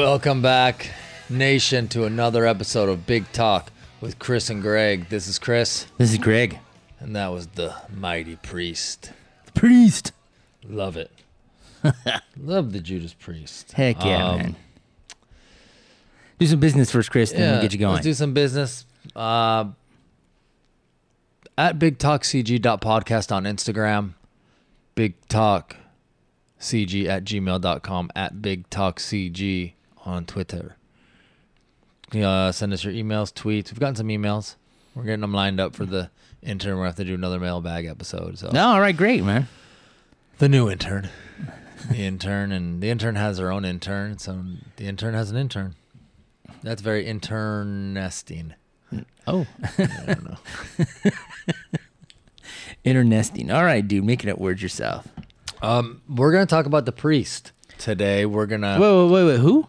Welcome back, nation, to another episode of Big Talk with Chris and Greg. This is Chris, This is Greg. and that was the Mighty Priest. The Priest. Love it. Love the Judas Priest. Heck yeah, Um, man. Do some business first, Chris, then we'll get you going. Let's do some business. Uh, at bigtalkcg.podcast on Instagram, bigtalkcg at gmail.com, at bigtalkcg on Twitter. Uh, send us your emails, tweets. We've gotten some emails. We're getting them lined up for the intern. We're going to have to do another mailbag episode. So no, all right, great, man. the new intern. The intern, and the intern has her own intern. So the intern has an intern. That's very internesting. Oh, I don't know. internesting. All right, dude, making up words yourself. Um, we're gonna talk about the priest today. We're gonna wait, wait, wait, wait. Who?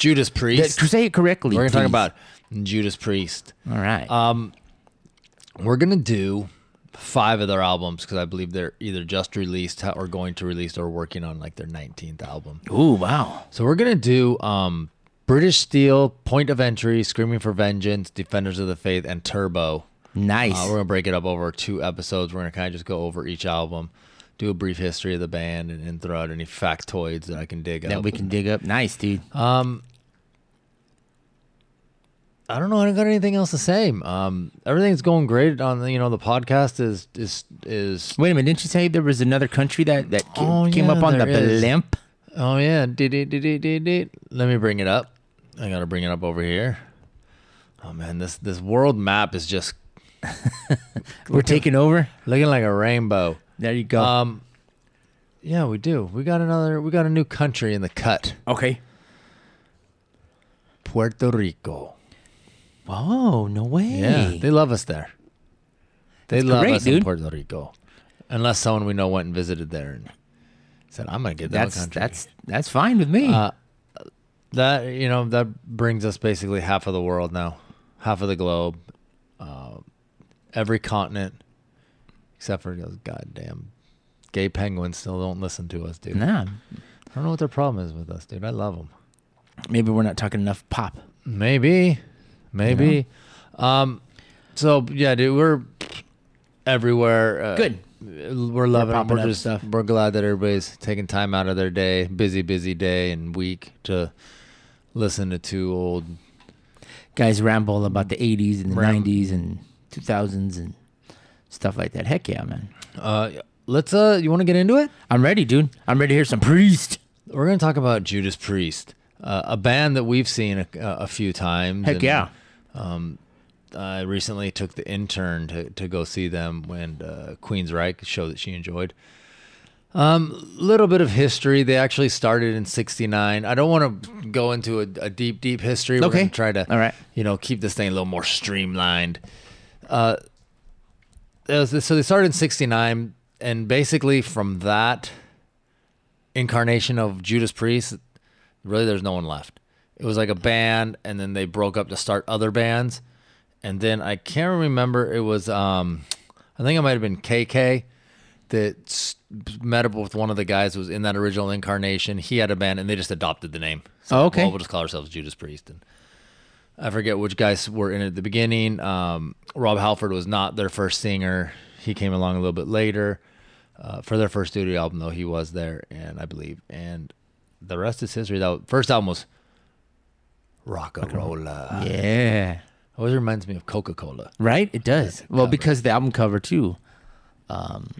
Judas That- Priest. say it correctly. we're gonna talk please. about Judas Priest. All right. Um, we're gonna do five of their albums because I believe they're either just released or going to release or working on like their 19th album. Ooh, wow. So we're gonna do um, British Steel, Point of Entry, Screaming for Vengeance, Defenders of the Faith, and Turbo. Nice. Uh, we're gonna break it up over two episodes. We're gonna kind of just go over each album, do a brief history of the band, and, and throw out any factoids that I can dig that up. we can dig up. Nice, dude. Um, I don't know. I don't got anything else to say. Um, everything's going great on the. You know, the podcast is is is. Wait a minute. Didn't you say there was another country that that came, Oh, came yeah, up on the is. blimp? Oh yeah, did it did it did it. Let me bring it up. I gotta bring it up over here. Oh man, this this world map is just We're taking over. looking like a rainbow. There you go. Um, yeah, we do. We got another. We got a new country in the cut. okay. Puerto Rico. Whoa, no way. Yeah, they love us there. They That's love great, us in dude. Puerto Rico, unless someone we know went and visited there and said, "I'm gonna get that that's country." that's that's fine with me. uh, that you know that brings us basically half of the world now, half of the globe, uh, every continent, except for those goddamn gay penguins. Still don't listen to us, dude. nah, I don't know what their problem is with us, dude. I love them. maybe we're not talking enough pop. Maybe, maybe. Um, so yeah, dude, we're everywhere. Uh, Good. We're loving. it. popping We're just stuff. we're glad that everybody's taking time out of their day, busy, busy day and week to listen to two old. guys ramble about the 80s and the Ram- 90s and 2000s and stuff like that. Heck yeah, man. Uh, let's. Uh, you want to get into it? I'm ready, dude. I'm ready to hear some priest. We're gonna talk about Judas Priest, uh, a band that we've seen a, a few times. Heck yeah. Um, I recently took the intern to, to go see them when uh, Queensrÿche, a show that she enjoyed. Um, little bit of history. They actually started in '69. I don't want to go into a, a deep, deep history. We're Okay. gonna try to, All right. you know, keep this thing a little more streamlined. Uh, was- so they started in '69, and basically from that incarnation of Judas Priest, really there's no one left. It was like a band, and then they broke up to start other bands, and then I can't remember. It was um, I think it might have been KK that met up with one of the guys who was in that original incarnation. He had a band, and they just adopted the name. Oh, okay. well, we'll just call ourselves Judas Priest. And I forget which guys were in at the beginning. Um, Rob Halford was not their first singer. He came along a little bit later. Uh, for their first studio album, though, he was there, and I believe, and the rest is history. That first album was Rock-a-Rolla. Yeah. Always reminds me of Coca Cola. Right? It does. Well, cover. because the album cover, too, um,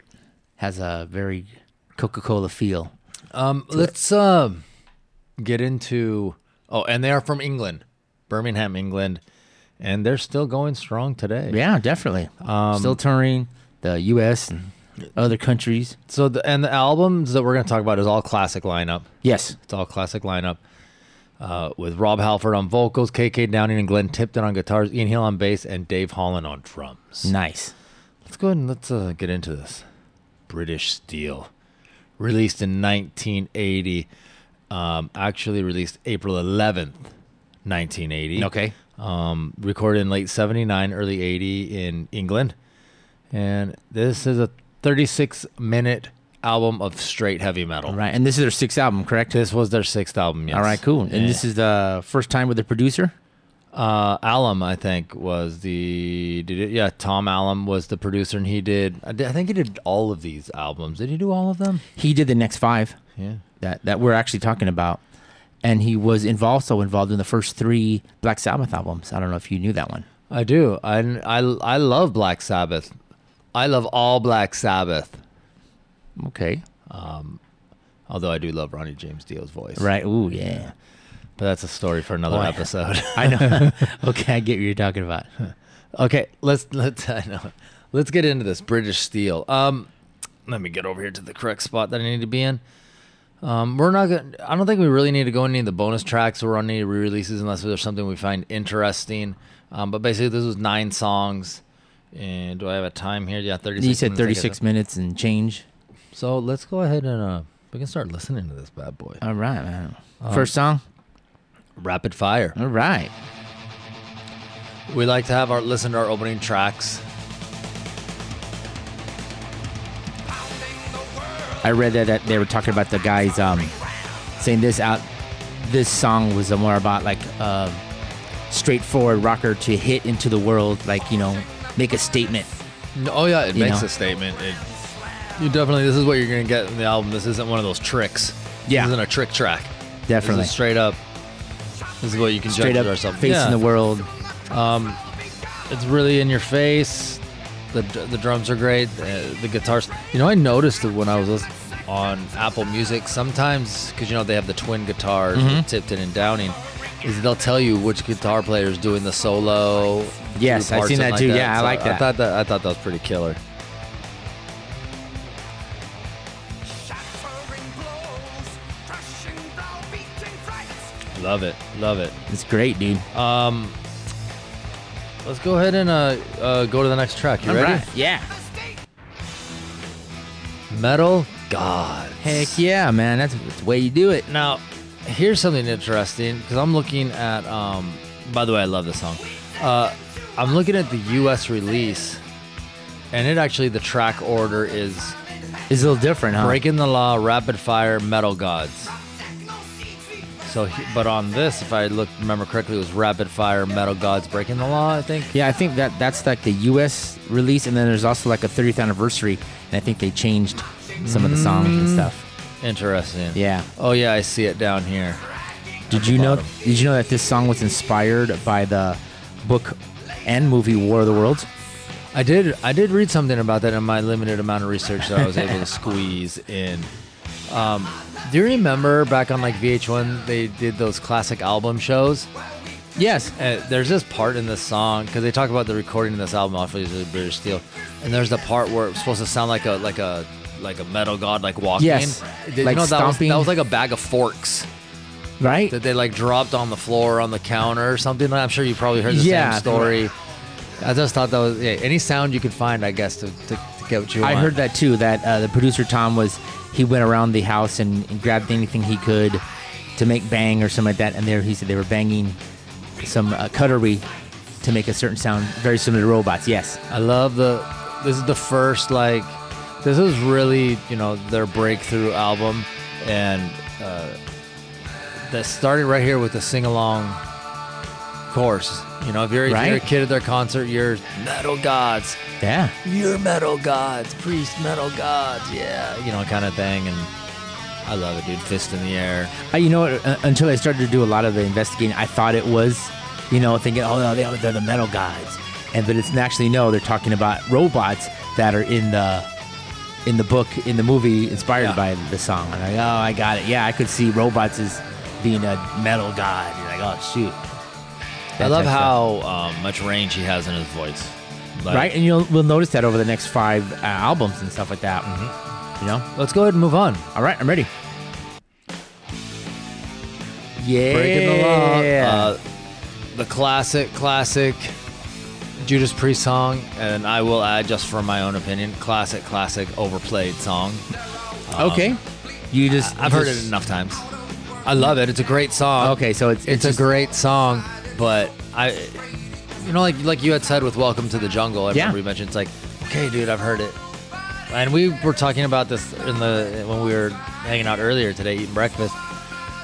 has a very Coca Cola feel. Um, let's um get into. Oh, and they are from England, Birmingham, England, and they're still going strong today. Yeah, definitely. Um, Still touring the U.S. and other countries. So the and the albums that we're gonna talk about is all classic lineup. Yes. It's all classic lineup. Uh, with Rob Halford on vocals, KK Downing and Glenn Tipton on guitars, Ian Hill on bass, and Dave Holland on drums. Nice. Let's go ahead and let's uh, get into this. British Steel, released in 1980. Um, actually released April 11th, 1980. Okay. Um, recorded in late 79, early 80 in England. And this is a 36 minute album of straight heavy metal. All right, and this is their sixth album, correct? This was their sixth album. Yes. All right, cool. And Yeah. this is the first time with the producer. Uh, Allom, I think, was the did it? Yeah, Tom Allom was the producer, and he did. I, did- I think he did all of these albums. Did he do all of them? He did the next five Yeah. that that we're actually talking about, and he was involved also involved in the first three Black Sabbath albums. I don't know if you knew that one. I do. I, I, I love Black Sabbath. I love all Black Sabbath. Okay, Although I do love Ronnie James Dio's voice. right. Ooh, yeah. But that's a story for another yeah. episode. I know. okay, I get what you're talking about. okay, let's let's I know. Let's get into this British Steel. Um, let me get over here to the correct spot that I need to be in. Um, we're not gonna. I don't think we really need to go into any of the bonus tracks or on any re-releases unless there's something we find interesting. Um, but basically, this was nine songs. And do I have a time here? Yeah, thirty. You said 36 minutes and change. So let's go ahead and uh, we can start listening to this bad boy. All right, man. First song. Rapid fire. All right. We like to have our listen to our opening tracks. I read that, that they were talking about the guys um, saying this out. This song was more about like uh, straightforward rocker to hit into the world, like you know, make a statement. Oh yeah, it You makes know. a statement. It, you definitely. This is what you're gonna get in the album. This isn't one of those tricks. Yeah. this isn't a trick track. Definitely, This is straight up. This is what you can straight judge up facing Yeah. the world. It's really in your face. The the drums are great. Uh, the guitars. You know, I noticed that when I was listening on Apple Music, sometimes because you know they have the twin guitars, Mm-hmm. Tipton and Downing, is they'll tell you which guitar player is doing the solo. Yes, I've seen that too. Yeah, I So like I thought that I thought that was pretty killer. Love it, love it. It's great, dude. Um, let's go ahead and uh, uh, go to the next track. You All ready? right. Yeah. Metal God. Heck yeah, man. That's, that's the way you do it. Now, here's something interesting because I'm looking at. Um, by the way, I love this song. Uh, I'm looking at the U.S. release, and it actually the track order is is a little different, huh? Breaking the Law, Rapid Fire, Metal Gods. So, he- but on this, if I look remember correctly, it was Rapid Fire, Metal Gods, Breaking the Law. I think. Yeah, I think that that's like the U.S. release, and then there's also like a 30th anniversary, and I think they changed some of the songs and stuff. Interesting. Yeah. Oh yeah, I see it down here. Did you know? bottom. Did you know that this song was inspired by the book and movie War of the Worlds? I did. I did read something about that in my limited amount of research that I was able to squeeze in. Um, do you remember back on like VH1 they did those classic album shows? Yes. Uh, there's this part in this song because they talk about the recording of this album off of British Steel, and there's the part where it's supposed to sound like a like a like a metal god like walking. Yes. Did you Like know that was, stomping. that was like a bag of forks Right. that they like dropped on the floor on the counter or something. I'm sure you probably heard the Yeah. same story. I just thought that was yeah, any sound you could find, I guess, to, to, to get what you want. I want. heard that too. That uh, the producer Tom was he went around the house and, and grabbed anything he could to make bang or something like that, and there he said they were banging some uh, cutlery to make a certain sound very similar to robots. Yes. I love the. This is the first like. This is really you know their breakthrough album, and uh, that started right here with the sing along course. You know, if you're, if you're a kid at their concert, you're metal gods. Yeah. You're metal gods, priest metal gods, yeah, you know, kind of thing. And I love it, dude. Fist in the air. I, you know what? Uh, until I started to do a lot of the investigating, I thought it was, you know, thinking, oh, no, they, they're the metal gods, and but it's actually no, they're talking about robots that are in the in the book in the movie inspired Yeah. by the song. I'm like, oh, I got it. Yeah, I could see robots as being a metal god. You're like, oh shoot. I love how um, much range he has in his voice. Like- right, and you'll we'll notice that over the next five uh, albums and stuff like that. Mm-hmm. You know. Let's go ahead and move on. All right, I'm ready. Yeah. Breaking the law. Uh, the classic, classic Judas Priest song, and I will add, just for my own opinion, classic, classic overplayed song. okay. You just I've heard it enough times. I love it. It's a great song. Okay, so it's It's, just- a great song, but I, you know, like like you had said with "Welcome to the Jungle," I Yeah. remember you mentioned it's like, okay, dude, I've heard it. and we were talking about this in the when we were hanging out earlier today eating breakfast.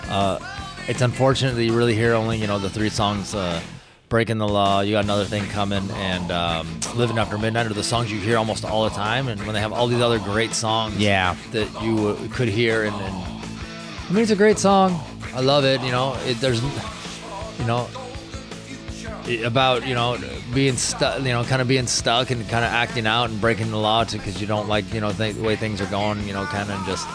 Uh, it's unfortunate that you really hear only you know the three songs. Uh, Breaking the Law, you got another thing coming, and um, Living After Midnight are the songs you hear almost all the time. And when they have all these other great songs, Yeah. that you uh, could hear, and, and I mean, it's a great song. I love it. You know, it, there's, you know, about you know being stuck, you know, kind of being stuck and kind of acting out and breaking the law to because you don't like you know th- the way things are going. You know, kind of just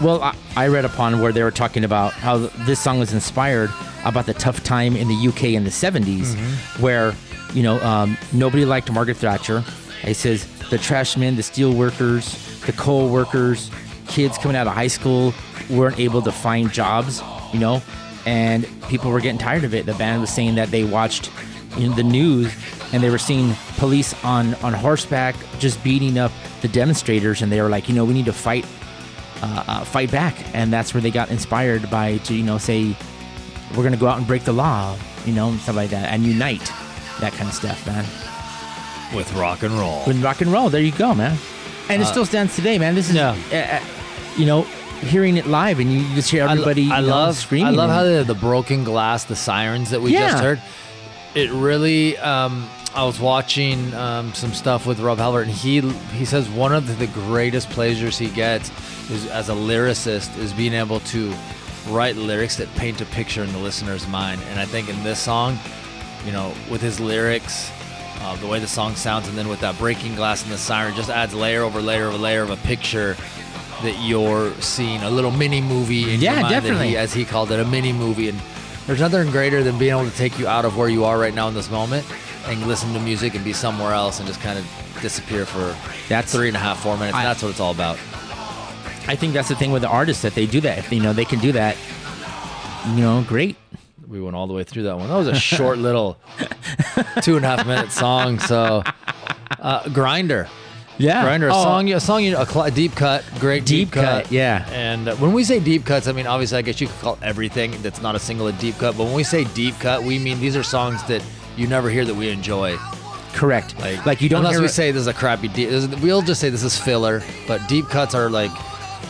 Well, I, I read upon where they were talking about how this song was inspired about the tough time in the UK in the 70s, where, you know, um, nobody liked Margaret Thatcher. He says the trashmen, the steel workers, the coal workers, kids coming out of high school weren't able to find jobs, you know, and people were getting tired of it. The band was saying that they watched in the news and they were seeing police on, on horseback just beating up the demonstrators, and they were like, you know, we need to fight uh, uh, fight back, and that's where they got inspired by to you know say we're gonna go out and break the law, you know, and stuff like that, and unite, that kind of stuff, man. with rock and roll. With rock and roll, there you go, man. And it still stands today, man. This is, Yeah. uh, uh, you know, hearing it live, and you just hear everybody. I, you know, love screaming. I love how the, the broken glass, the sirens that we just heard. It really. Um, I was watching um, some stuff with Rob Halford, and he he says one of the greatest pleasures he gets is as a lyricist is being able to write lyrics that paint a picture in the listener's mind. And I think in this song, you know, with his lyrics, uh, the way the song sounds, and then with that breaking glass and the siren, just adds layer over layer over layer of a picture that you're seeing a little mini movie in Yeah, your mind that definitely. he, as he called it, a mini movie. And there's nothing greater than being able to take you out of where you are right now in this moment and listen to music and be somewhere else and just kind of disappear for That's- three and a half, four minutes. I- That's what it's all about. I think that's the thing with the artists that they do that. If you know they can do that, you know, great. We went all the way through that one. That was a short little two and a half minute song. So, uh, Grinder. Yeah, Grinder, a Oh, song, a song, you a cl- deep cut, great deep, Deep cut, yeah. And uh, when we say deep cuts, I mean obviously, I guess you could call everything that's not a single a deep cut. But when we say deep cut, we mean these are songs that you never hear that we enjoy. correct. Like, Like, you don't unless hear we it- say this is a crappy deep. this is- We'll just say this is filler. But deep cuts are like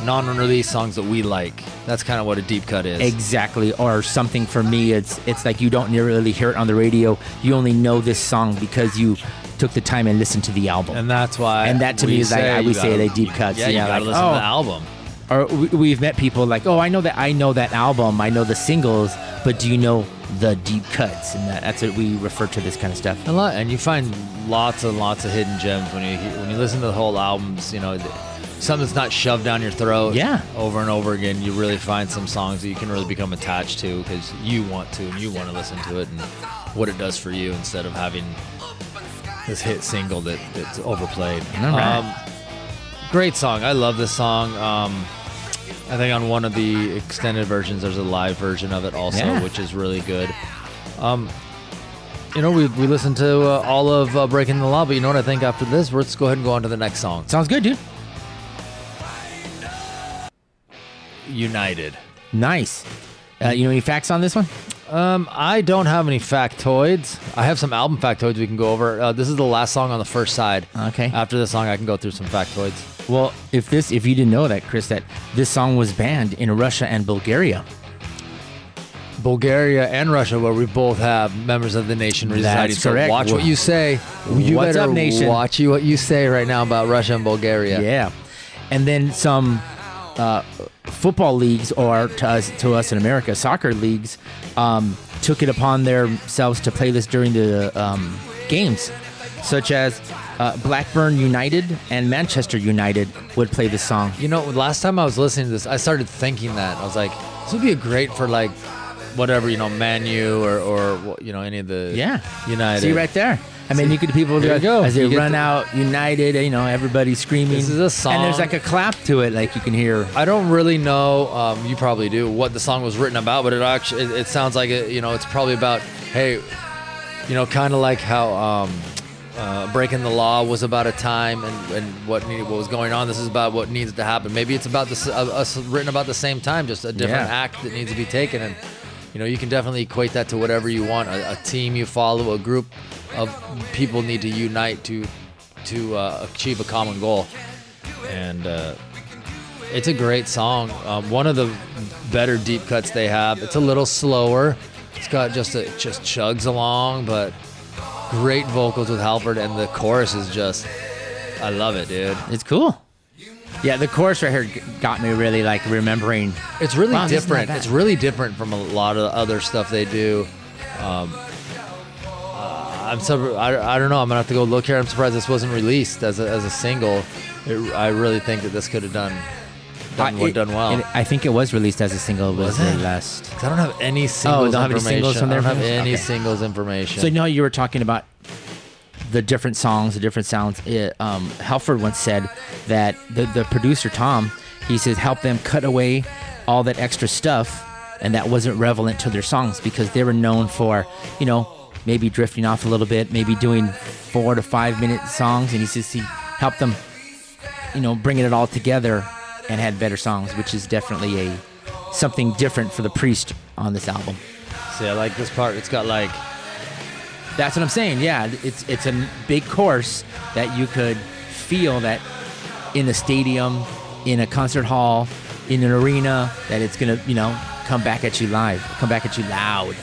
non-released songs that we like. That's kind of what a deep cut is. Exactly, or something for me. It's it's like you don't really hear it on the radio. You only know this song because you took the time and listened to the album. and that's why. And that to me is like- I would say they deep cuts. Yeah, you Yeah, gotta like, listen to oh. the album. or we, we've met people like, oh, I know that I know that album, I know the singles, but do you know the deep cuts? And that, that's what we refer to this kind of stuff. And, lot, and you find lots and lots of hidden gems when you when you listen to the whole albums. You know, th- something that's not shoved down your throat. Yeah. Over and over again, you really find some songs that you can really become attached to because you want to and you want to listen to it and what it does for you instead of having this hit single that, that's overplayed. Right. Um, great song. I love this song. Um, I think on one of the extended versions, there's a live version of it also, Yeah. which is really good. Um, you know, we, we listened to uh, all of uh, Breaking the Law, but you know what I think after this? Let's go ahead and go on to the next song. Sounds good, dude. United. Nice. Uh, you know any facts on this one? Um, I don't have any factoids. I have some album factoids we can go over. Uh, this is the last song on the first side. Okay. After this song, I can go through some factoids. Well, if this, if you didn't know that, Chris, that this song was banned in Russia and Bulgaria. Bulgaria and Russia, where we both have members of the nation residing. That's So correct. watch what you say. You What's better up, nation? watch you what you say right now about Russia and Bulgaria. Yeah. And then some uh, football leagues, or to us, to us in America, soccer leagues, um, took it upon themselves to play this during the um, games, such as uh, Blackburn United and Manchester United would play this song. You know, last time I was listening to this, I started thinking that I was like, this would be great for like, whatever you know, Man U or or you know any of the Yeah. United. See right there. I mean, you could people There you go. as they You run out united. You know, everybody screaming. This is a song- and there's like a clap to it, like you can hear. I don't really know. Um, you probably do what the song was written about, but it actually it, it sounds like it. You know, it's probably about hey, you know, kind of like how um, uh, breaking the law was about a time and, and what needed, what was going on. This is about what needs to happen. Maybe it's about this uh, us written about the same time, just a different Yeah. act that needs to be taken. And you know, you can definitely equate that to whatever you want. A, a team you follow, a group of people need to unite to to uh, achieve a common goal. and uh, it's a great song. Um, one of the better deep cuts they have. It's a little slower. It's got just a, it just chugs along, but great vocals with Halford, and the chorus is just I love it, dude. It's cool. Yeah, the chorus right here got me really like remembering. It's really Wow, this is not different. It's really different from a lot of the other stuff they do. Um, I'm so I, I don't know. I'm gonna have to go look here. I'm surprised this wasn't released as a, as a single. It, I really think that this could have done done, I, it- done well. and I think it was released as a single. Was, Was it? last. I don't have any singles don't have any singles from I don't have any Okay. singles information. So you know you were talking about the different songs, the different sounds. It, um, Halford once said that the the producer Tom, he says help them cut away all that extra stuff, and that wasn't relevant to their songs because they were known for, you know, maybe drifting off a little bit, maybe doing four to five minute songs, and he says he helped them, you know, bringing it all together and had better songs, which is definitely a something different for the priest on this album. See, I like this part. It's got like That's what I'm saying. Yeah, it's it's a big course that you could feel that in a stadium, in a concert hall, in an arena, that it's gonna you know come back at you live, come back at you loud.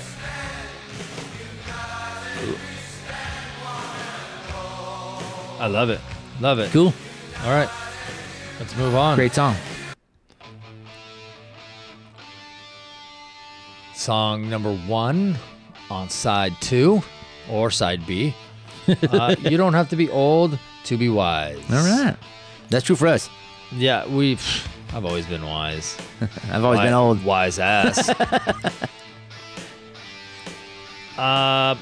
I love it, love it. Cool, All right, let's move on. great song. Song number one on side two or side B. uh, you don't have to be old to be wise. All right, that's true for us. Yeah, we've. I've always been wise. I've always been Wi- old. Wise ass. uh,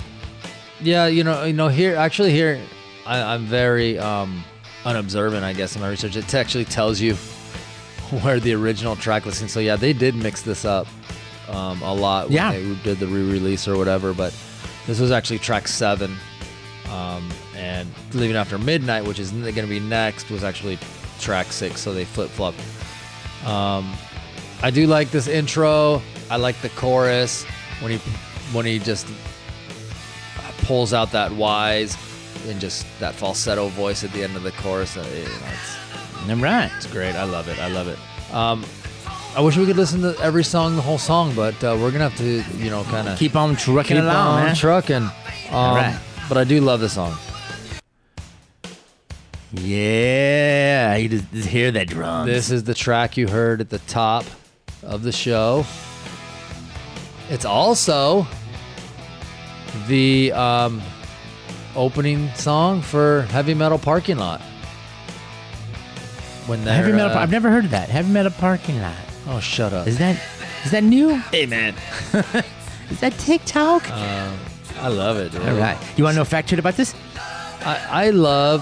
yeah, you know, you know, here actually here, I, I'm very um, unobservant, I guess, in my research. It actually tells you where the original track listing. So yeah, they did mix this up um, a lot. When Yeah. they did the re-release or whatever, but this was actually track seven. Um, and leaving after midnight, which is going to be next, was actually track six. So they flip flopped. Um, I do like this intro. I like the chorus when he when he just pulls out that wise and just that falsetto voice at the end of the chorus. Uh, you know, it's, All right. it's great. I love it. I love it. Um, I wish we could listen to every song, the whole song, but uh, we're gonna have to, you know, kind of Keep on trucking keep along, on man. trucking. Um, right. But I do love the song. yeah, you just, just hear that drum. This is the track you heard at the top of the show. It's also the um, opening song for Heavy Metal Parking Lot. When they're, heavy metal. uh, I've never heard of that. Heavy metal parking lot. oh, shut up. Is that is that new? hey, man. Is that TikTok? Um, I love it. Dude. All right. You want to know a fact sheet about this? I, I love,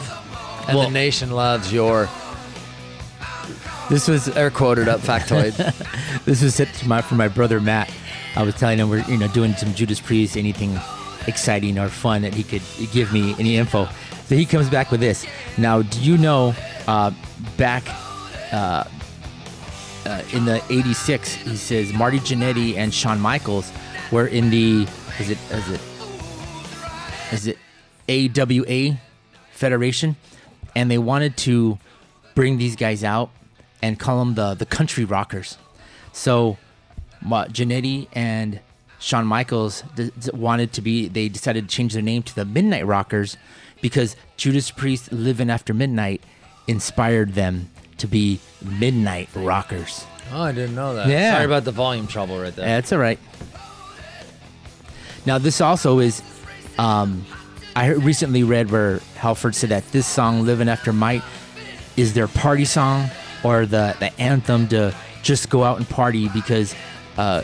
and Well- the nation loves your This was air quoted up factoid. this was sent to my for my brother Matt. I was telling him we're you know doing some Judas Priest, anything exciting or fun that he could give me any info. So he comes back with this. Now, do you know uh, back uh, uh, in the '86, he says Marty Jannetty and Shawn Michaels were in the is it is it is it AWA Federation, and they wanted to bring these guys out and call them the the country rockers. So, Jannetty and Shawn Michaels d- d- wanted to be. They decided to change their name to the Midnight Rockers because Judas Priest "Living After Midnight" inspired them to be Midnight Rockers. oh, I didn't know that. Yeah. Sorry about the volume trouble right there. Yeah, that's all right. Now, this also is. Um, I recently read where Halford said that this song, "Living After Might," is their party song or the, the anthem to just go out and party because uh,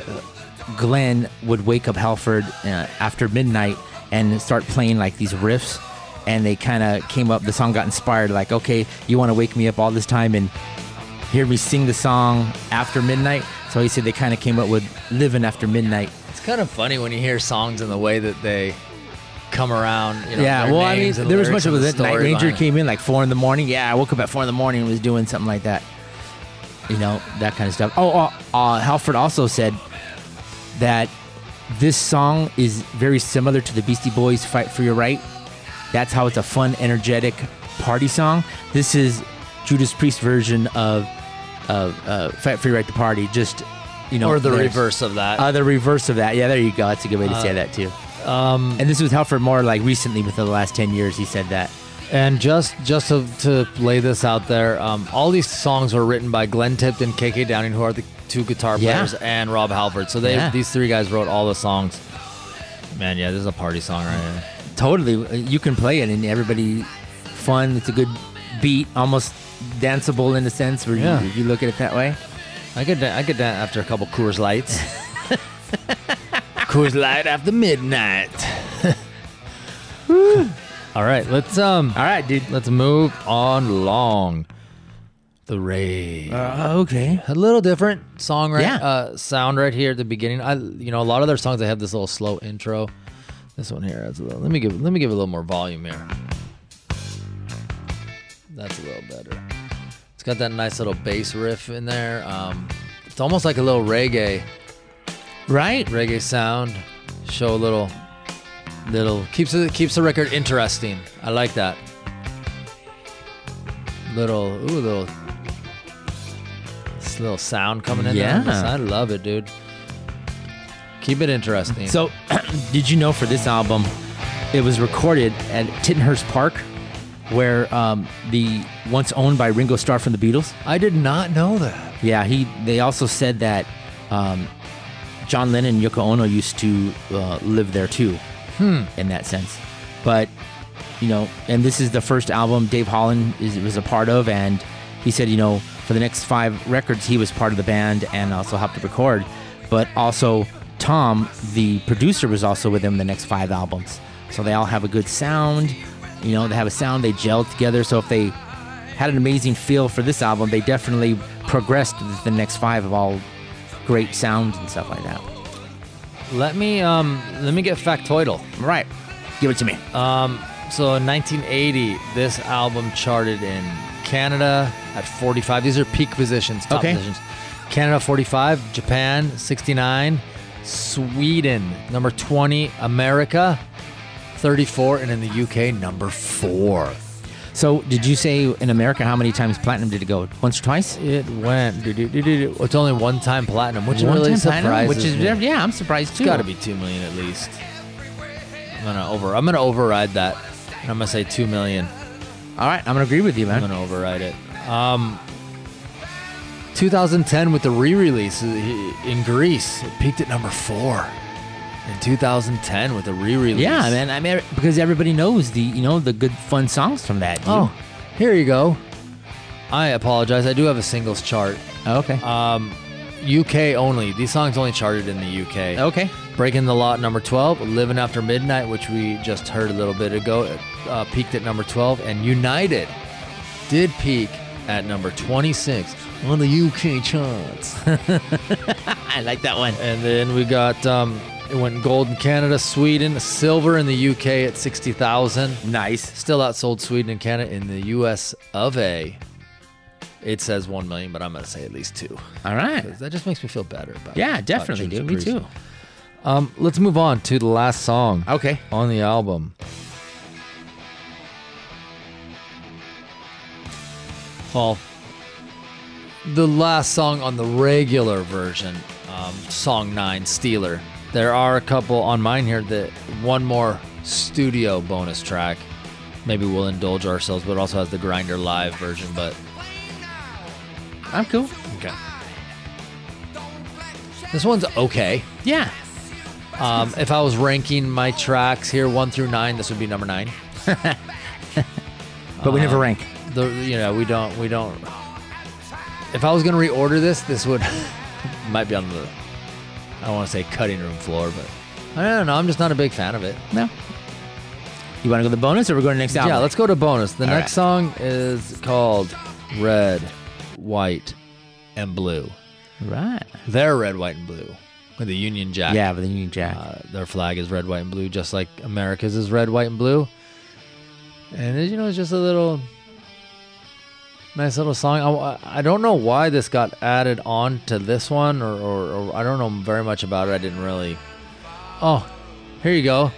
Glenn would wake up Halford uh, after midnight and start playing like these riffs. And they kind of came up, the song got inspired, like, okay, you want to wake me up all this time and hear me sing the song after midnight. So he said they kind of came up with living after midnight. It's kind of funny when you hear songs in the way that they come around. You know, yeah, well, I mean, there was much of it. Night Ranger came in like four in the morning. Yeah, I woke up at four in the morning and was doing something like that. You know, that kind of stuff. Oh, uh, uh, Halford also said that this song is very similar to the Beastie Boys' "Fight for Your Right." That's how it's a fun, energetic party song. This is Judas Priest version of of uh, Fight for Your Right to Party. Just you know, or the reverse of that. Uh, the reverse of that. Yeah, there you go. That's a good way to say that too. um, And this was Halford Moore, like recently within the last ten years, he said that. And just just to, to lay this out there, um, all these songs were written by Glenn Tipton, KK Downing, who are the two guitar Yeah. players, and Rob Halford. So they Yeah. these three guys wrote all the songs. Man, yeah, this is a party song right here. Totally, you can play it and everybody fun. It's a good beat, almost danceable in a sense. Where Yeah. you, if you look at it that way. I could I could dance after a couple Coors Lights. Coors Light after midnight. all right, let's um, All right, dude. let's move on along. The rave. Uh, okay. a little different song right? Yeah. uh sound right here at the beginning. I you know a lot of their songs they have this little slow intro. This one here has a little let me give let me give it a little more volume here. That's a little better. It's got that nice little bass riff in there. Um it's almost like a little reggae. Right. reggae sound. Show a little little keeps it keeps the record interesting. I like that. Little ooh little little sound coming in there Yeah. side. i love it dude keep it interesting So, did you know for this album, it was recorded at Tittenhurst Park, where um, the once owned by Ringo Starr from the Beatles. i did not know that Yeah, he. They also said that um, John Lennon and Yoko Ono used to uh, live there too, Hmm. in that sense. But you know, and this is the first album Dave Holland is was a part of, and he said, you know, for the next five records, he was part of the band and also helped to record. But also, Tom, the producer, was also with him the next five albums. So they all have a good sound. You know, they have a sound. They gel together. So if they had an amazing feel for this album, they definitely progressed the next five of all great sounds and stuff like that. let me um let me get factoidal Right. Give it to me. Um, so in 1980, this album charted in Canada at 45. These are peak positions, top Okay. positions. Canada 45, Japan 69, Sweden number 20, America 34, and in the UK number four. So, did you say in America how many times platinum did it go? Once or twice? It went. It's only one time platinum, which One-time surprises platinum, which is me. yeah, I'm surprised too. It's got to be two million at least. I'm gonna over. I'm gonna override that. And I'm gonna say two million. All right, I'm gonna agree with you, man. I'm gonna override it. Um, 2010 with the re-release uh, in Greece, it peaked at number four. In 2010 with the re-release. Yeah, man. I mean, because everybody knows the you know the good fun songs from that. dude. Oh, here you go. I apologize. I do have a singles chart. Okay. Um, UK only. These songs only charted in the UK. okay. Breaking the Law, number 12. Living After Midnight, which we just heard a little bit ago, uh, peaked at number 12. And United did peak at number 26 on the UK charts. I like that one. and then we got, um, it went gold in Canada, Sweden, silver in the UK at 60,000. Nice. Still outsold Sweden and Canada in the US of A. It says 1 million, but I'm going to say at least two. All right. That just makes me feel better about Yeah, about definitely, Judas dude. Me too. Um, let's move on to the last song Okay. on the album. Well, the last song on the regular version, um, song nine, Steeler. There are a couple on mine here that one more studio bonus track. Maybe we'll indulge ourselves, but it also has the Grinder live version. But I'm cool. okay, this one's okay. Yeah. Um, if I was ranking my tracks here, one through nine, this would be number nine. But we never rank. The you know we don't we don't. If I was gonna reorder this, this would might be on the I don't want to say cutting room floor, but I don't know. I'm just not a big fan of it. No. You want to go to the bonus or we're going to the next album? Yeah, let's go to bonus. The All next song is called Red, White, and Blue. Right. They're red, white, and blue with the Union Jack. Yeah, but then you Jack. Uh, their flag is red, white, and blue, just like America's is red, white, and blue. And it, you know, it's just a little nice little song. I, I don't know why this got added on to this one, or, or, or I don't know very much about it. I didn't really. Oh, here you go.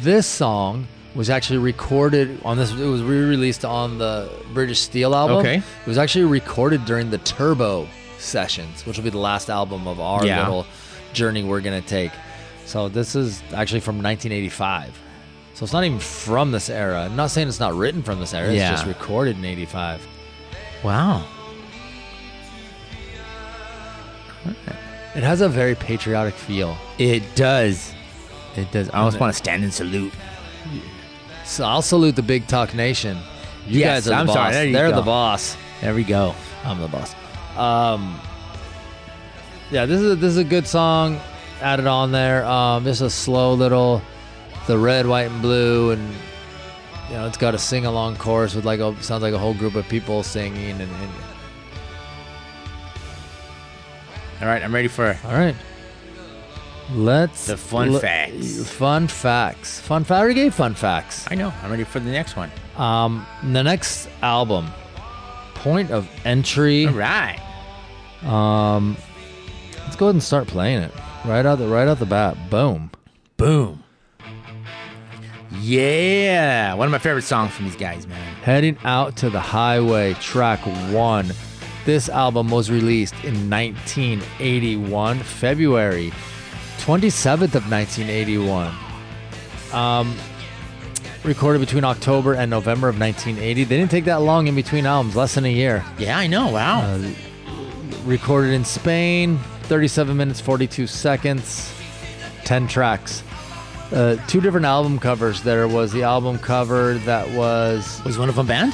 This song was actually recorded on this. It was re-released on the British Steel album. Okay. It was actually recorded during the Turbo sessions, which will be the last album of our Yeah. little journey we're gonna take. So this is actually from 1985. So it's not even from this era. I'm not saying it's not written from this era. Yeah. It's just recorded in 85. Wow. It has a very patriotic feel. It does. It does. I almost want to stand and salute. So I'll salute the Big Talk Nation. You Yes, guys are the I'm boss. sorry, They're go. the boss. There we go. I'm the boss. Um, yeah, this is a, this is a good song. Added on there. Um, just a slow little, the red, white, and blue, and you know it's got a sing along chorus with like a sounds like a whole group of people singing. And, and All right, I'm ready for all right, let's The fun lo- facts. Fun facts. Fun fact. I already gave fun facts. I know. I'm ready for the next one. Um, the next album, Point of Entry. All right. Um, let's go ahead and start playing it right out the right out the bat. Boom. Boom. Yeah. One of my favorite songs from these guys, man. Heading out to the highway, track one. This album was released in 1981, February 27th of 1981. Um, recorded between October and November of 1980. They didn't take that long in between albums, less than a year. Yeah, I know. Wow. Uh, recorded in Spain, 37 minutes 42 seconds, 10 tracks. Uh, two different album covers. There was the album cover that was was one of them banned?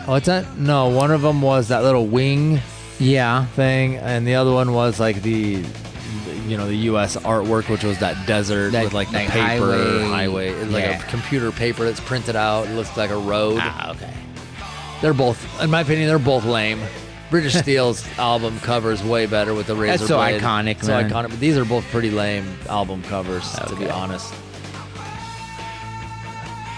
oh, what's that? No, one of them was that little wing Yeah. thing, and the other one was like the, you know, the U.S. artwork, which was that desert That- with like the like paper highway. highway, It's like Yeah. a computer paper that's printed out. It looks like a road. Ah, okay. They're both, in my opinion, they're both lame. British Steel's album covers way better with the razor That's so blade. iconic, so man. iconic. But these are both pretty lame album covers, to be honest.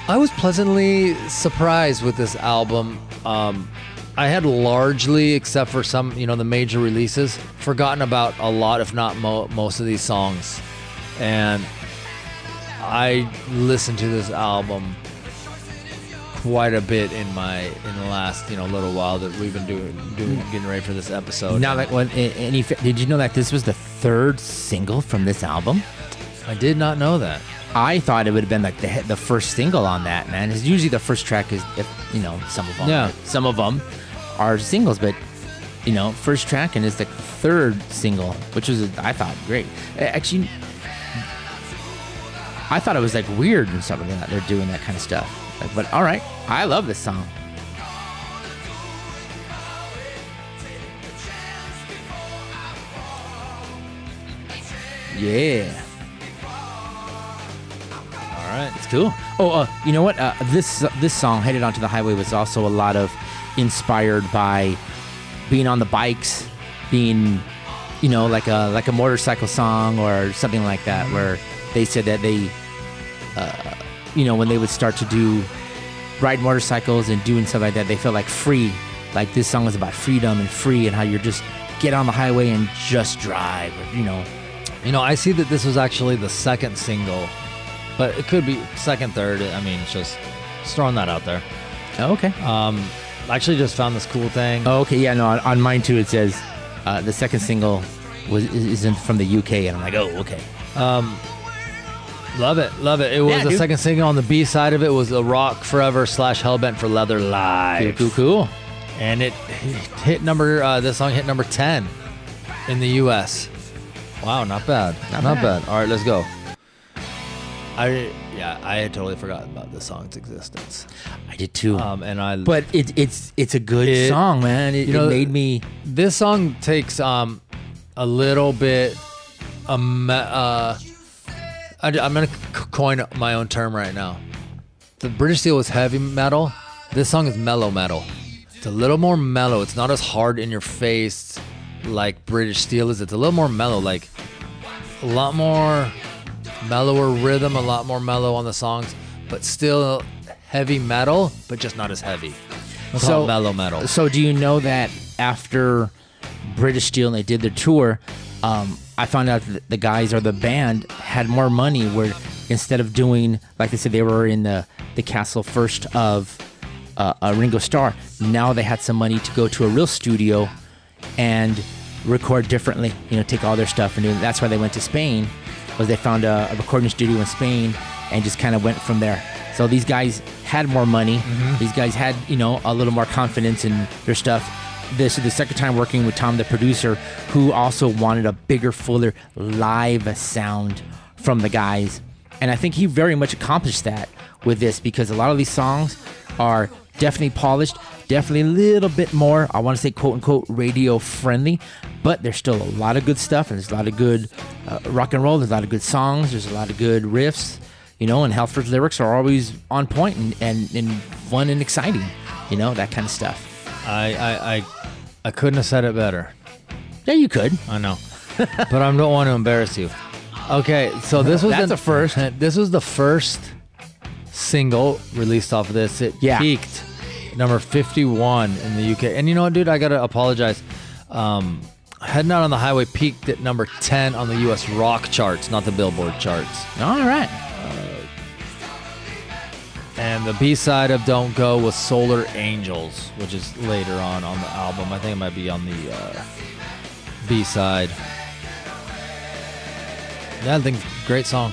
I was pleasantly surprised with this album. Um, I had largely, except for some, you know, the major releases, forgotten about a lot, if not mo- most of these songs, and I listened to this album quite a bit in my in the last you know little while that we've been doing doing hmm. getting ready for this episode. Now that one, any did you know that this was the third single from this album? I did not know that. I thought it would have been like the the first single on that. Man, it's usually the first track is if you know some of them. Yeah. Some of them are singles, but you know, first track and it's the third single, which was I thought great. Actually, I thought it was like weird and something like that. They're doing that kind of stuff. Like, but all right, I love this song. Yeah. All right. It's cool. Oh, uh, you know what? Uh, this this song, "Headed Onto the Highway," was also a lot of inspired by being on the bikes, being, you know, like a like a motorcycle song or something like that, where they said that they, uh, you know, when they would start to do ride motorcycles and doing stuff like that, they feel like free. Like this song is about freedom and free and how you're just get on the highway and just drive. You know, You know, I see that this was actually the second single, but it could be second, third. I mean, it's just, just throwing that out there. oh, okay. Um, I actually just found this cool thing. Oh, okay. Yeah, no. On, on mine too, it says uh, the second single was is- isn't from the UK, and I'm like, oh, okay. Um, love it, love it. It was Yeah, the dude. second single on the B side of it was a Rock Forever slash Hellbent for Leather Live. Cool, cool, cool. and it hit number. Uh, this song hit number ten in the U.S. Wow, not bad, Not not, bad. bad. All right, let's go. I yeah, I had totally forgotten about this song's existence. I did too. Um, and I but it, it's it's a good It- song, man. It, you know, it made me. this song takes um a little bit um uh I, am gonna coin my own term right now. The British Steel was heavy metal. This song is mellow metal. It's a little more mellow. It's not as hard in your face like British Steel is. It's a little more mellow, like a lot more mellower rhythm, a lot more mellow on the songs, but still heavy metal, but just not as heavy. It's So- mellow metal. So do you know that after British Steel and they did their tour, um, I found out that the guys or the band had more money where instead of doing like they said they were in the the Castle first of uh, uh, Ringo Starr. Now they had some money to go to a real studio and record differently. You know, take all their stuff and do. That's why they went to Spain, was they found a, a recording studio in Spain and just kind of went from there. So these guys had more money. These guys had you know a little more confidence in their stuff. This is the second time working with Tom, the producer, who also wanted a bigger, fuller live sound from the guys. And I think he very much accomplished that with this because a lot of these songs are definitely polished, definitely a little bit more, I want to say quote unquote radio friendly, but there's still a lot of good stuff and there's a lot of good uh, rock and roll, there's a lot of good songs, there's a lot of good riffs, you know, and Halford's lyrics are always on point and, and, and fun and exciting, you know, that kind of stuff. I, I, I, I couldn't have said it better. Yeah, you could. I know, but I don't want to embarrass you. Okay, so this was That's the a first. This was the first single released off of this. It Yeah. peaked number fifty-one in the UK. And you know what, dude? I gotta apologize. Um, Heading Out on the Highway peaked at number ten on the U.S. rock charts, not the Billboard charts. All right. And the B side of Don't Go was Solar Angels, which is later on on the album. I think it might be on the uh, B side. Yeah, I think great song.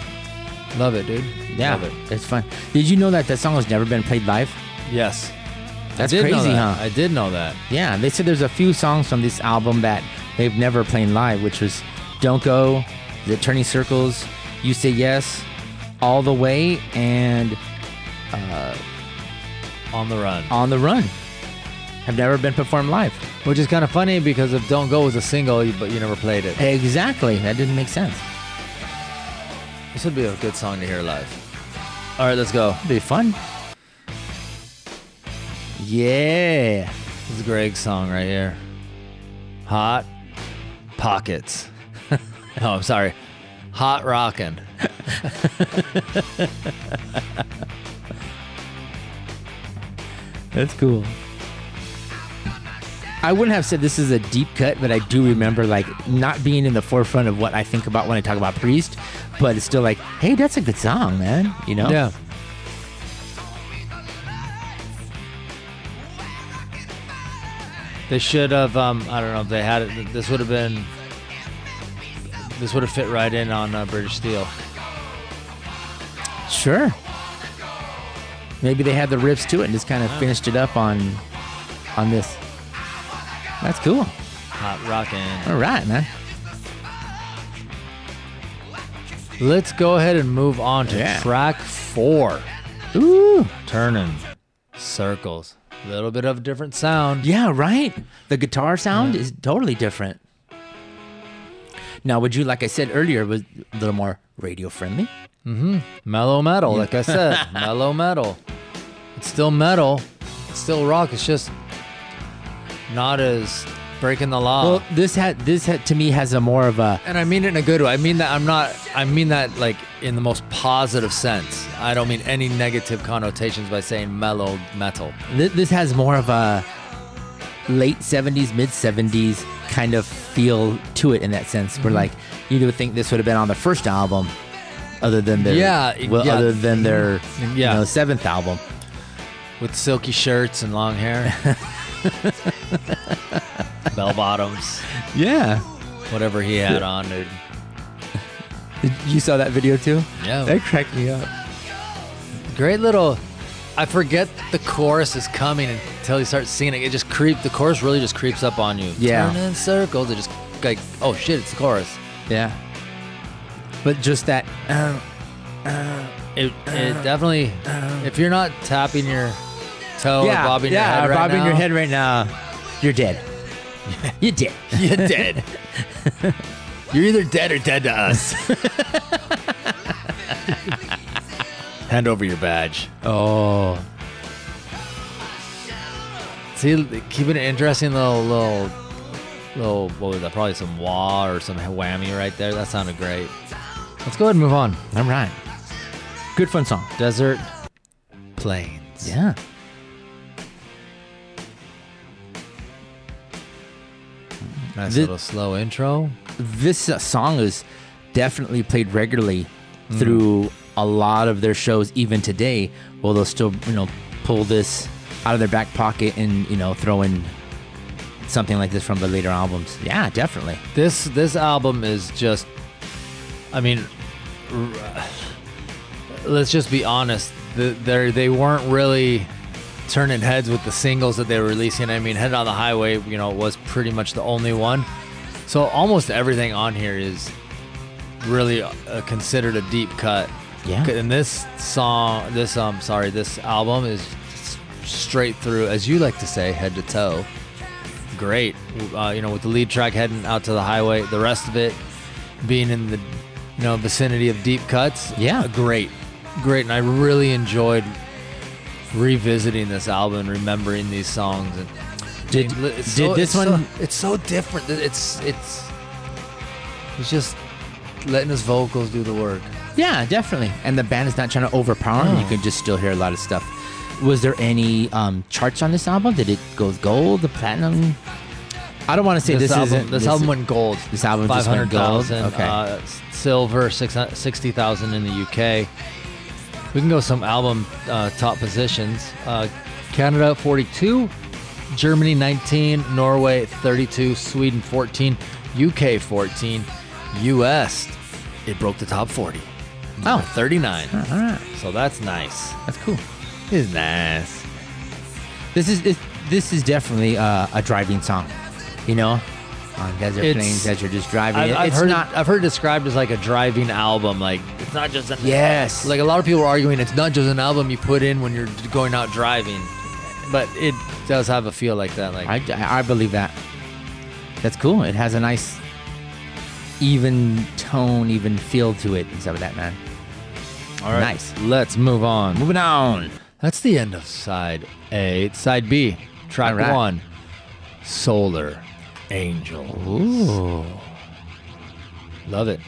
Love it, dude. Yeah, Love it. it's fun. Did you know that that song has never been played live? Yes. That's I did know crazy, that. huh? I did know that. Yeah, they said there's a few songs from this album that they've never played live, which was Don't Go, The Turning Circles, You Say Yes, All the Way, and Uh, On the Run. On the Run. Have never been performed live. Which is kind of funny because if Don't Go was a single, but you never played it. Exactly. That didn't make sense. This would be a good song to hear live. All right, let's go. It'd be fun. Yeah. This is Greg's song right here. Hot Pockets. oh, I'm sorry. Hot Rockin'. That's cool. I wouldn't have said this is a deep cut, but I do remember like not being in the forefront of what I think about when I talk about Priest, but it's still like, hey, that's a good song, man. You know? Yeah. They should have. Um, I don't know if they had it. This would have been. This would have fit right in on uh, British Steel. Sure. Maybe they had the riffs to it and just kind of finished it up on on this. That's cool. Hot rockin'. All right, man. Let's go ahead and move on to Yeah. track four. Ooh. Turning circles. A little bit of a different sound. Yeah, right. The guitar sound is totally different. Now, would you, like I said earlier, was a little more radio friendly? Mellow metal, like I said. mellow metal. It's still metal. It's still rock. It's just not as breaking the law. Well, this had this had, to me has a more of a and I mean it in a good way. I mean that I'm not. I mean that like in the most positive sense. I don't mean any negative connotations by saying mellow metal. Th- this has more of a late 70s mid 70s kind of feel to it in that sense Mm-hmm. where like you would think this would have been on the first album other than their Yeah, well, yeah. other than their Yeah. you know, seventh album with silky shirts and long hair, bell bottoms, yeah whatever he had on, dude. you saw that video too Yeah. that cracked me up Great little. I forget the chorus is coming until you start seeing it. It just creep. The chorus really just creeps up on you. Yeah. Turn in circles. It just like, oh shit, it's the chorus. yeah but just that uh, uh It, it uh, definitely. Uh. if you're not tapping your toe yeah or bobbing yeah your head right bobbing now, your head right now you're dead you're dead you're dead. you're either dead or dead to us. Hand over your badge. oh See, keeping it interesting, little, little, little. What was that? Probably some wah or some whammy right there. That sounded great. Let's go ahead and move on. all right good fun song Desert Plains. yeah Nice Thi- little slow intro. this uh, song is definitely played regularly through a lot of their shows even today, well, they'll still you know pull this out of their back pocket and you know throw in something like this from the later albums. Yeah, definitely. This this album is just I mean r- let's just be honest. The, they they weren't really turning heads with the singles that they were releasing. I mean, Head on the Highway, you know, was pretty much the only one. So almost everything on here is really uh, considered a deep cut. Yeah. And this song, this um, sorry, this album is straight through, as you like to say, head to toe. Great. Uh, you know, with the lead track heading out to the highway, the rest of it being in the you know vicinity of deep cuts. Yeah. great, great, and I really enjoyed revisiting this album, and remembering these songs, and Did- it's did this it's so- one- it's so different. It's it's it's just letting his vocals do the work. Yeah, definitely. And the band is not trying to overpower them. You can just still hear a lot of stuff. Was there any um, charts on this album? Did it go gold, the platinum? I don't want to say this, album, isn't. this, album went gold. This album Five just went gold. Okay. Uh, silver, six 60,000 in the UK. We can go some album uh, top positions. Uh, Canada 42, Germany 19, Norway 32, Sweden 14, UK 14, US. It broke the top 40. Oh. 39. All right. So that's nice. That's cool. It's nice. This is this, this is definitely uh, a driving song. You know, oh, on desert It's- plains as you're just driving. I've, it. I've it's heard not. I've heard it described as like a driving album. Like it's not just an Yes. Like a lot of people are arguing it's not just an album you put in when you're going out driving, but it does have a feel like that. Like I, I believe that. That's cool. It has a nice, even tone, even feel to it, and stuff like that, man. all right, nice. Let's move on. Moving on. That's the end of side A. It's Side B, track All right. one, Solar Angel. Ooh. Love it.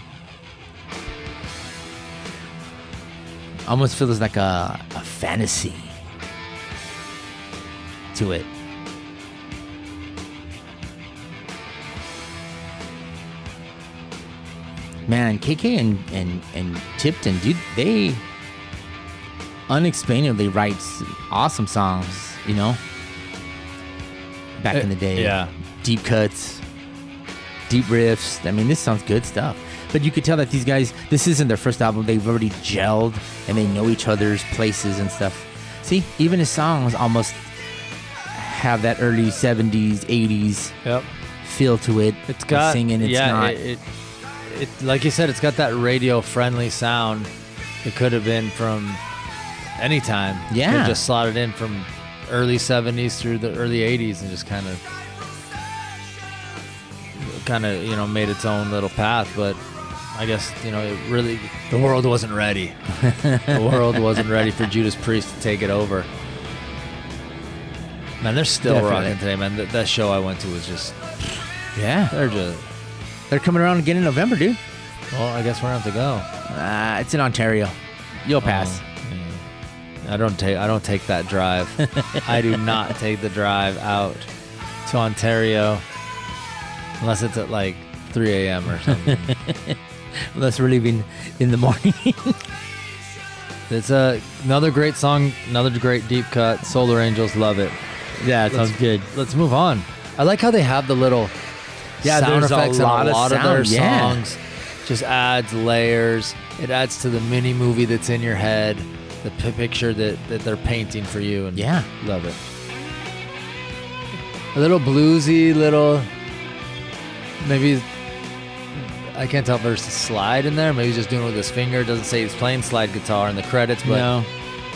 Almost feels like a, a fantasy to it. Man, KK and, and, and Tipton, dude, they unexplainably writes awesome songs, you know? Back uh, in the day. Yeah. Deep cuts, deep riffs. I mean, this sounds good stuff. But you could tell that these guys, this isn't their first album. They've already gelled and they know each other's places and stuff. See, even his songs almost have that early 70s, 80s Yep. feel to it. It's got singing. It's yeah, not. It, it, it like you said, it's got that radio friendly sound. It could have been from any time. Yeah. Could just slotted in from early '70s through the early '80s and just kind of, kind of you know made its own little path. But I guess you know it really the world wasn't ready. the world wasn't ready for Judas Priest to take it over. Man, they're still Definitely. rocking today, man. That, that show I went to was just yeah. they're just They're coming around again in November, dude. Well, I guess we're gonna have to go. Uh, it's in Ontario. You'll pass. Oh. I don't take I don't take that drive. I do not take the drive out to Ontario unless it's at like 3 a.m. or something. Unless we're leaving in the morning. it's a another great song, another great deep cut. Solar Angels, love it. yeah, it Let's- sounds good. Let's move on. I like how they have the little Yeah, sound there's a effects lot in of a lot of, their yeah. songs. Just adds layers. It adds to the mini movie that's in your head, the p- picture that, that they're painting for you. And Yeah. love it. A little bluesy, little maybe I can't tell if there's a slide in there. Maybe he's just doing it with his finger. It doesn't say he's playing slide guitar in the credits, but no.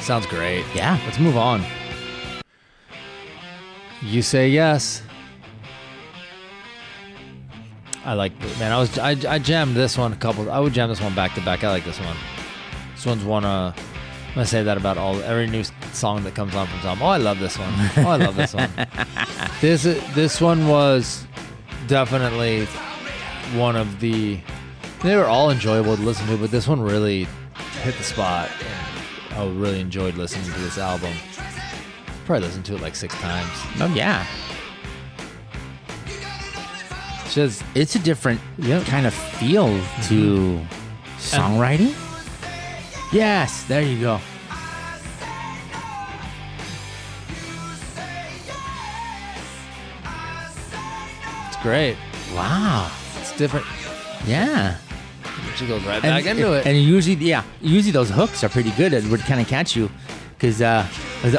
sounds great. Yeah. Let's move on. You say yes. I like man. I was I, I jammed this one a couple. I would jam this one back to back. I like this one. This one's one. Uh, I'm gonna say that about all every new song that comes on from Tom. Oh, I love this one. Oh, I love this one. this this one was definitely one of the. They were all enjoyable to listen to, but this one really hit the spot. I really enjoyed listening to this album. Probably listened to it like six times. Oh yeah. It's just It's a different Yep. kind of feel to mm-hmm. songwriting. Yes, there you go. Great. Wow. It's different. Yeah. She goes right back into it. And usually, yeah, usually those hooks are pretty good. It would kind of catch you, because uh,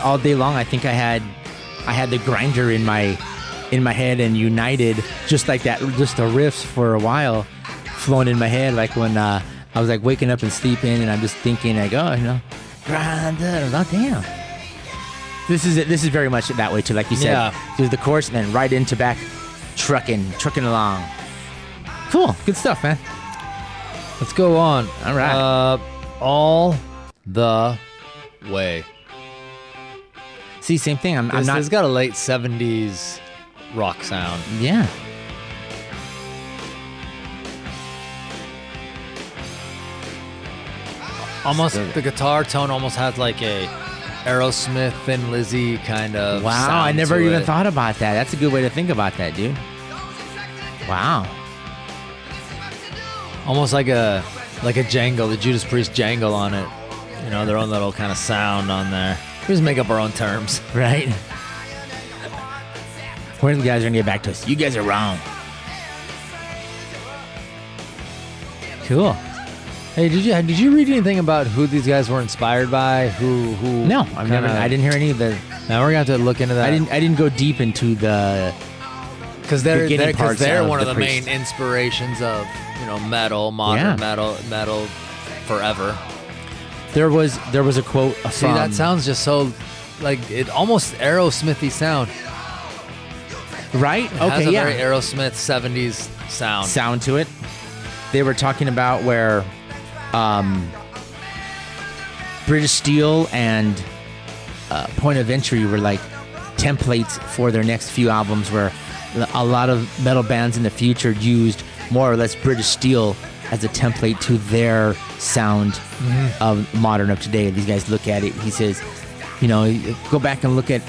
all day long I think I had, I had the grinder in my, in my head and United just like that, just the riffs for a while, flowing in my head like when uh, I was like waking up and sleeping and I'm just thinking like, oh, you know, grinder, oh damn. This is it. This is very much that way too, like you said. Yeah. There's the chorus and then right into back, trucking, trucking along. Cool, good stuff, man. Let's go on. All right. Uh, all the way. See, same thing. I'm, I'm This not. has got a late '70s rock sound. yeah. Almost the guitar tone almost has like a Aerosmith Thin Lizzy kind of. Wow, I never even it. thought about that. That's a good way to think about that, dude. Wow. Almost like a like a jangle, the Judas Priest jangle on it. You know, their own little kind of sound on there. We just make up our own terms. Right? When the guys are gonna get back to us? You guys are wrong. Cool. Hey, did you did you read anything about who these guys were inspired by? Who who? No, I've never. I didn't hear any of the. Now we're gonna have to look into that. I didn't. I didn't go deep into the. Because they're they're, 'cause they're of one of the the main inspirations of you know metal, modern Yeah. metal, metal forever. There was there was a quote from. See, that sounds just so like it almost Aerosmithy sound. right. It has Okay. a Yeah. very Aerosmith '70s sound. sound to it. They were talking about where um, British Steel and uh, Point of Entry were like templates for their next few albums, where a lot of metal bands in the future used more or less British Steel as a template to their sound of modern of today. These guys look at it. He says, you know, go back and look at,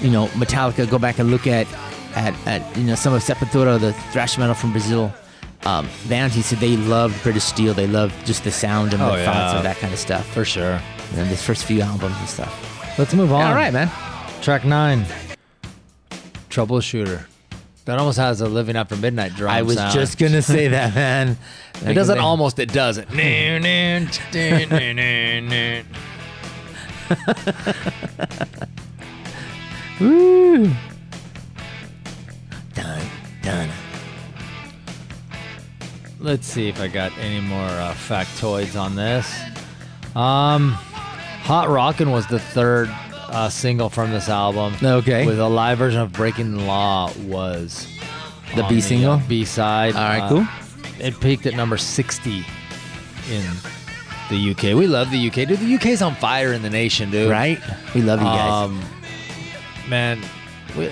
you know, Metallica. Go back and look at, at, at you know, some of Sepultura, the thrash metal from Brazil. Um, bands. He said they loved British Steel. They loved just the sound and Oh, the thoughts yeah. of that kind of stuff. for sure. And the first few albums and stuff. Let's move on. All right, man. Track nine, Troubleshooter. That almost has a Living After Midnight drum I was sound. just gonna say that, man. It doesn't almost. It doesn't. Woo. Dun, dun. Let's see if I got any more uh, factoids on this. Um, Hot Rockin' was the third uh, single from this album. Okay. With a live version of Breaking the Law was The B single? B side. All right, cool. It peaked at number 60 in the UK. We love the UK, dude. The UK's on fire in the nation, dude. Right? We love you guys. Um, man, we,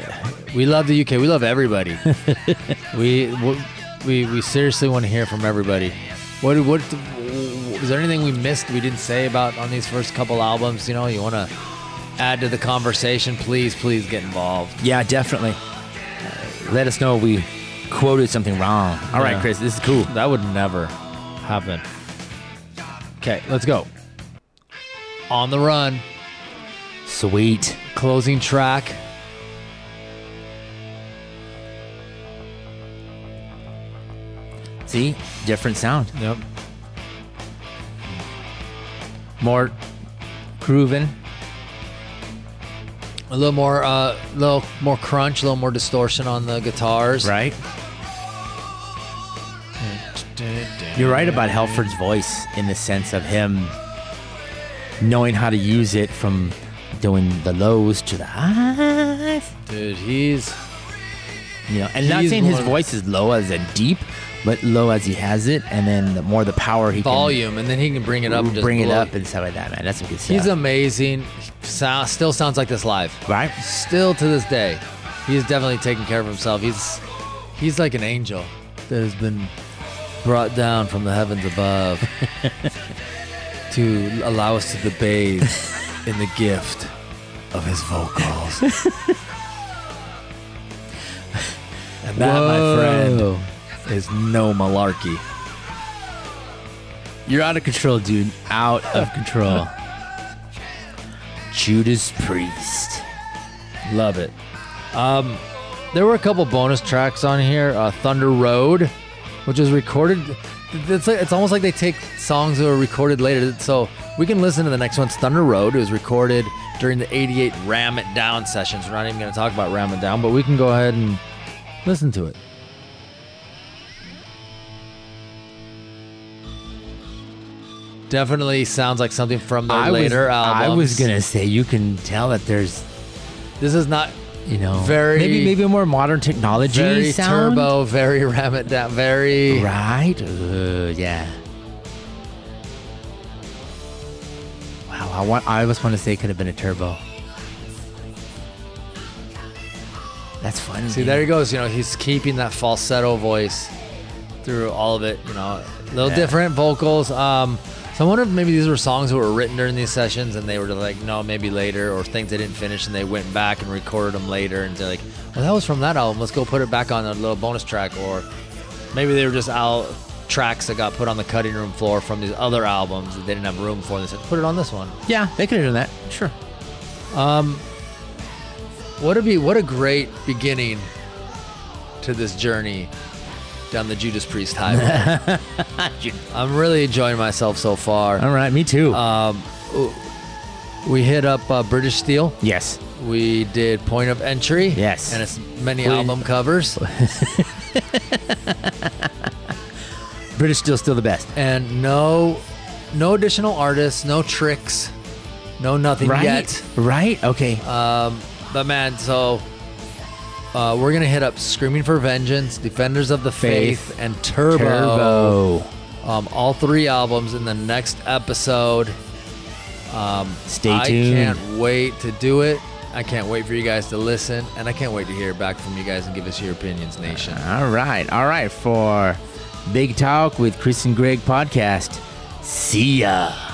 we love the UK. We love everybody. we, we we seriously want to hear from everybody. What what is there anything we missed we didn't say about on these first couple albums? You know, you want to add to the conversation? Please, please get involved. yeah, definitely. Let us know if we quoted something wrong. All right, Yeah. Chris, this is cool. That would never happen. Okay, let's go. On the run, Sweet. closing track. See? Different sound. Yep. More grooving. A little more, uh, little more crunch, a little more distortion on the guitars. Right? You're right about Halford's voice in the sense of him knowing how to use it from doing the lows to the highs. Dude, he's You know, and not He's saying his voice is low as in deep, but low as he has it, and then the more the power he can volume, and then he can bring it up and just bring it up and stuff like that, man. That's some good stuff. He's amazing. Sound, still sounds like this live. right? Still to this day, he's definitely taking care of himself. He's he's like an angel that has been brought down from the heavens above to allow us to bathe in the gift of his vocals. and that, my friend, Is no malarkey. You're out of control, dude. Out of control. Judas Priest. Love it. Um, there were a couple bonus tracks on here. Uh, Thunder Road, which was recorded. It's, like, it's almost like they take songs that were recorded later. So we can listen to the next one's Thunder Road. It was recorded during the 88 Ram It Down sessions. We're not even going to talk about Ram It Down, but we can go ahead and listen to it. Definitely sounds like something from their I later was, albums. I was gonna say you can tell that there's This is not you know Very- maybe maybe a more modern technology very sound. turbo, very ram it down, very. Right? Uh, yeah. Wow, I want. I always want to say it could have been a turbo. That's funny. See, there he goes. You know, he's keeping that falsetto voice through all of it. You know, a little Yeah. different vocals. Um, so I wonder if maybe these were songs that were written during these sessions, and they were like, no, maybe later, or things they didn't finish, and they went back and recorded them later, and they're like, well, that was from that album. Let's go put it back on a little bonus track, or maybe they were just out tracks that got put on the cutting room floor from these other albums that they didn't have room for. And they said, put it on this one. Yeah, they could have done that. Sure. Um, what a be what a great beginning to this journey down the Judas Priest highway. I'm really enjoying myself so far. All right, me too. Um, we hit up uh, British Steel. yes. We did Point of Entry. Yes. and it's many We- album covers. British still still the best. and no, no additional artists, no tricks, no nothing Right. yet. Right. Okay. Um, but man, so uh, we're gonna hit up "Screaming for Vengeance," "Defenders of the Faith,", Faith. and Turbo. Turbo. Um, all three albums in the next episode. Um, Stay tuned. I can't wait to do it. I can't wait for you guys to listen, and I can't wait to hear back from you guys and give us your opinions, nation. All right. All right. For Big Talk with Chris and Greg podcast. See ya.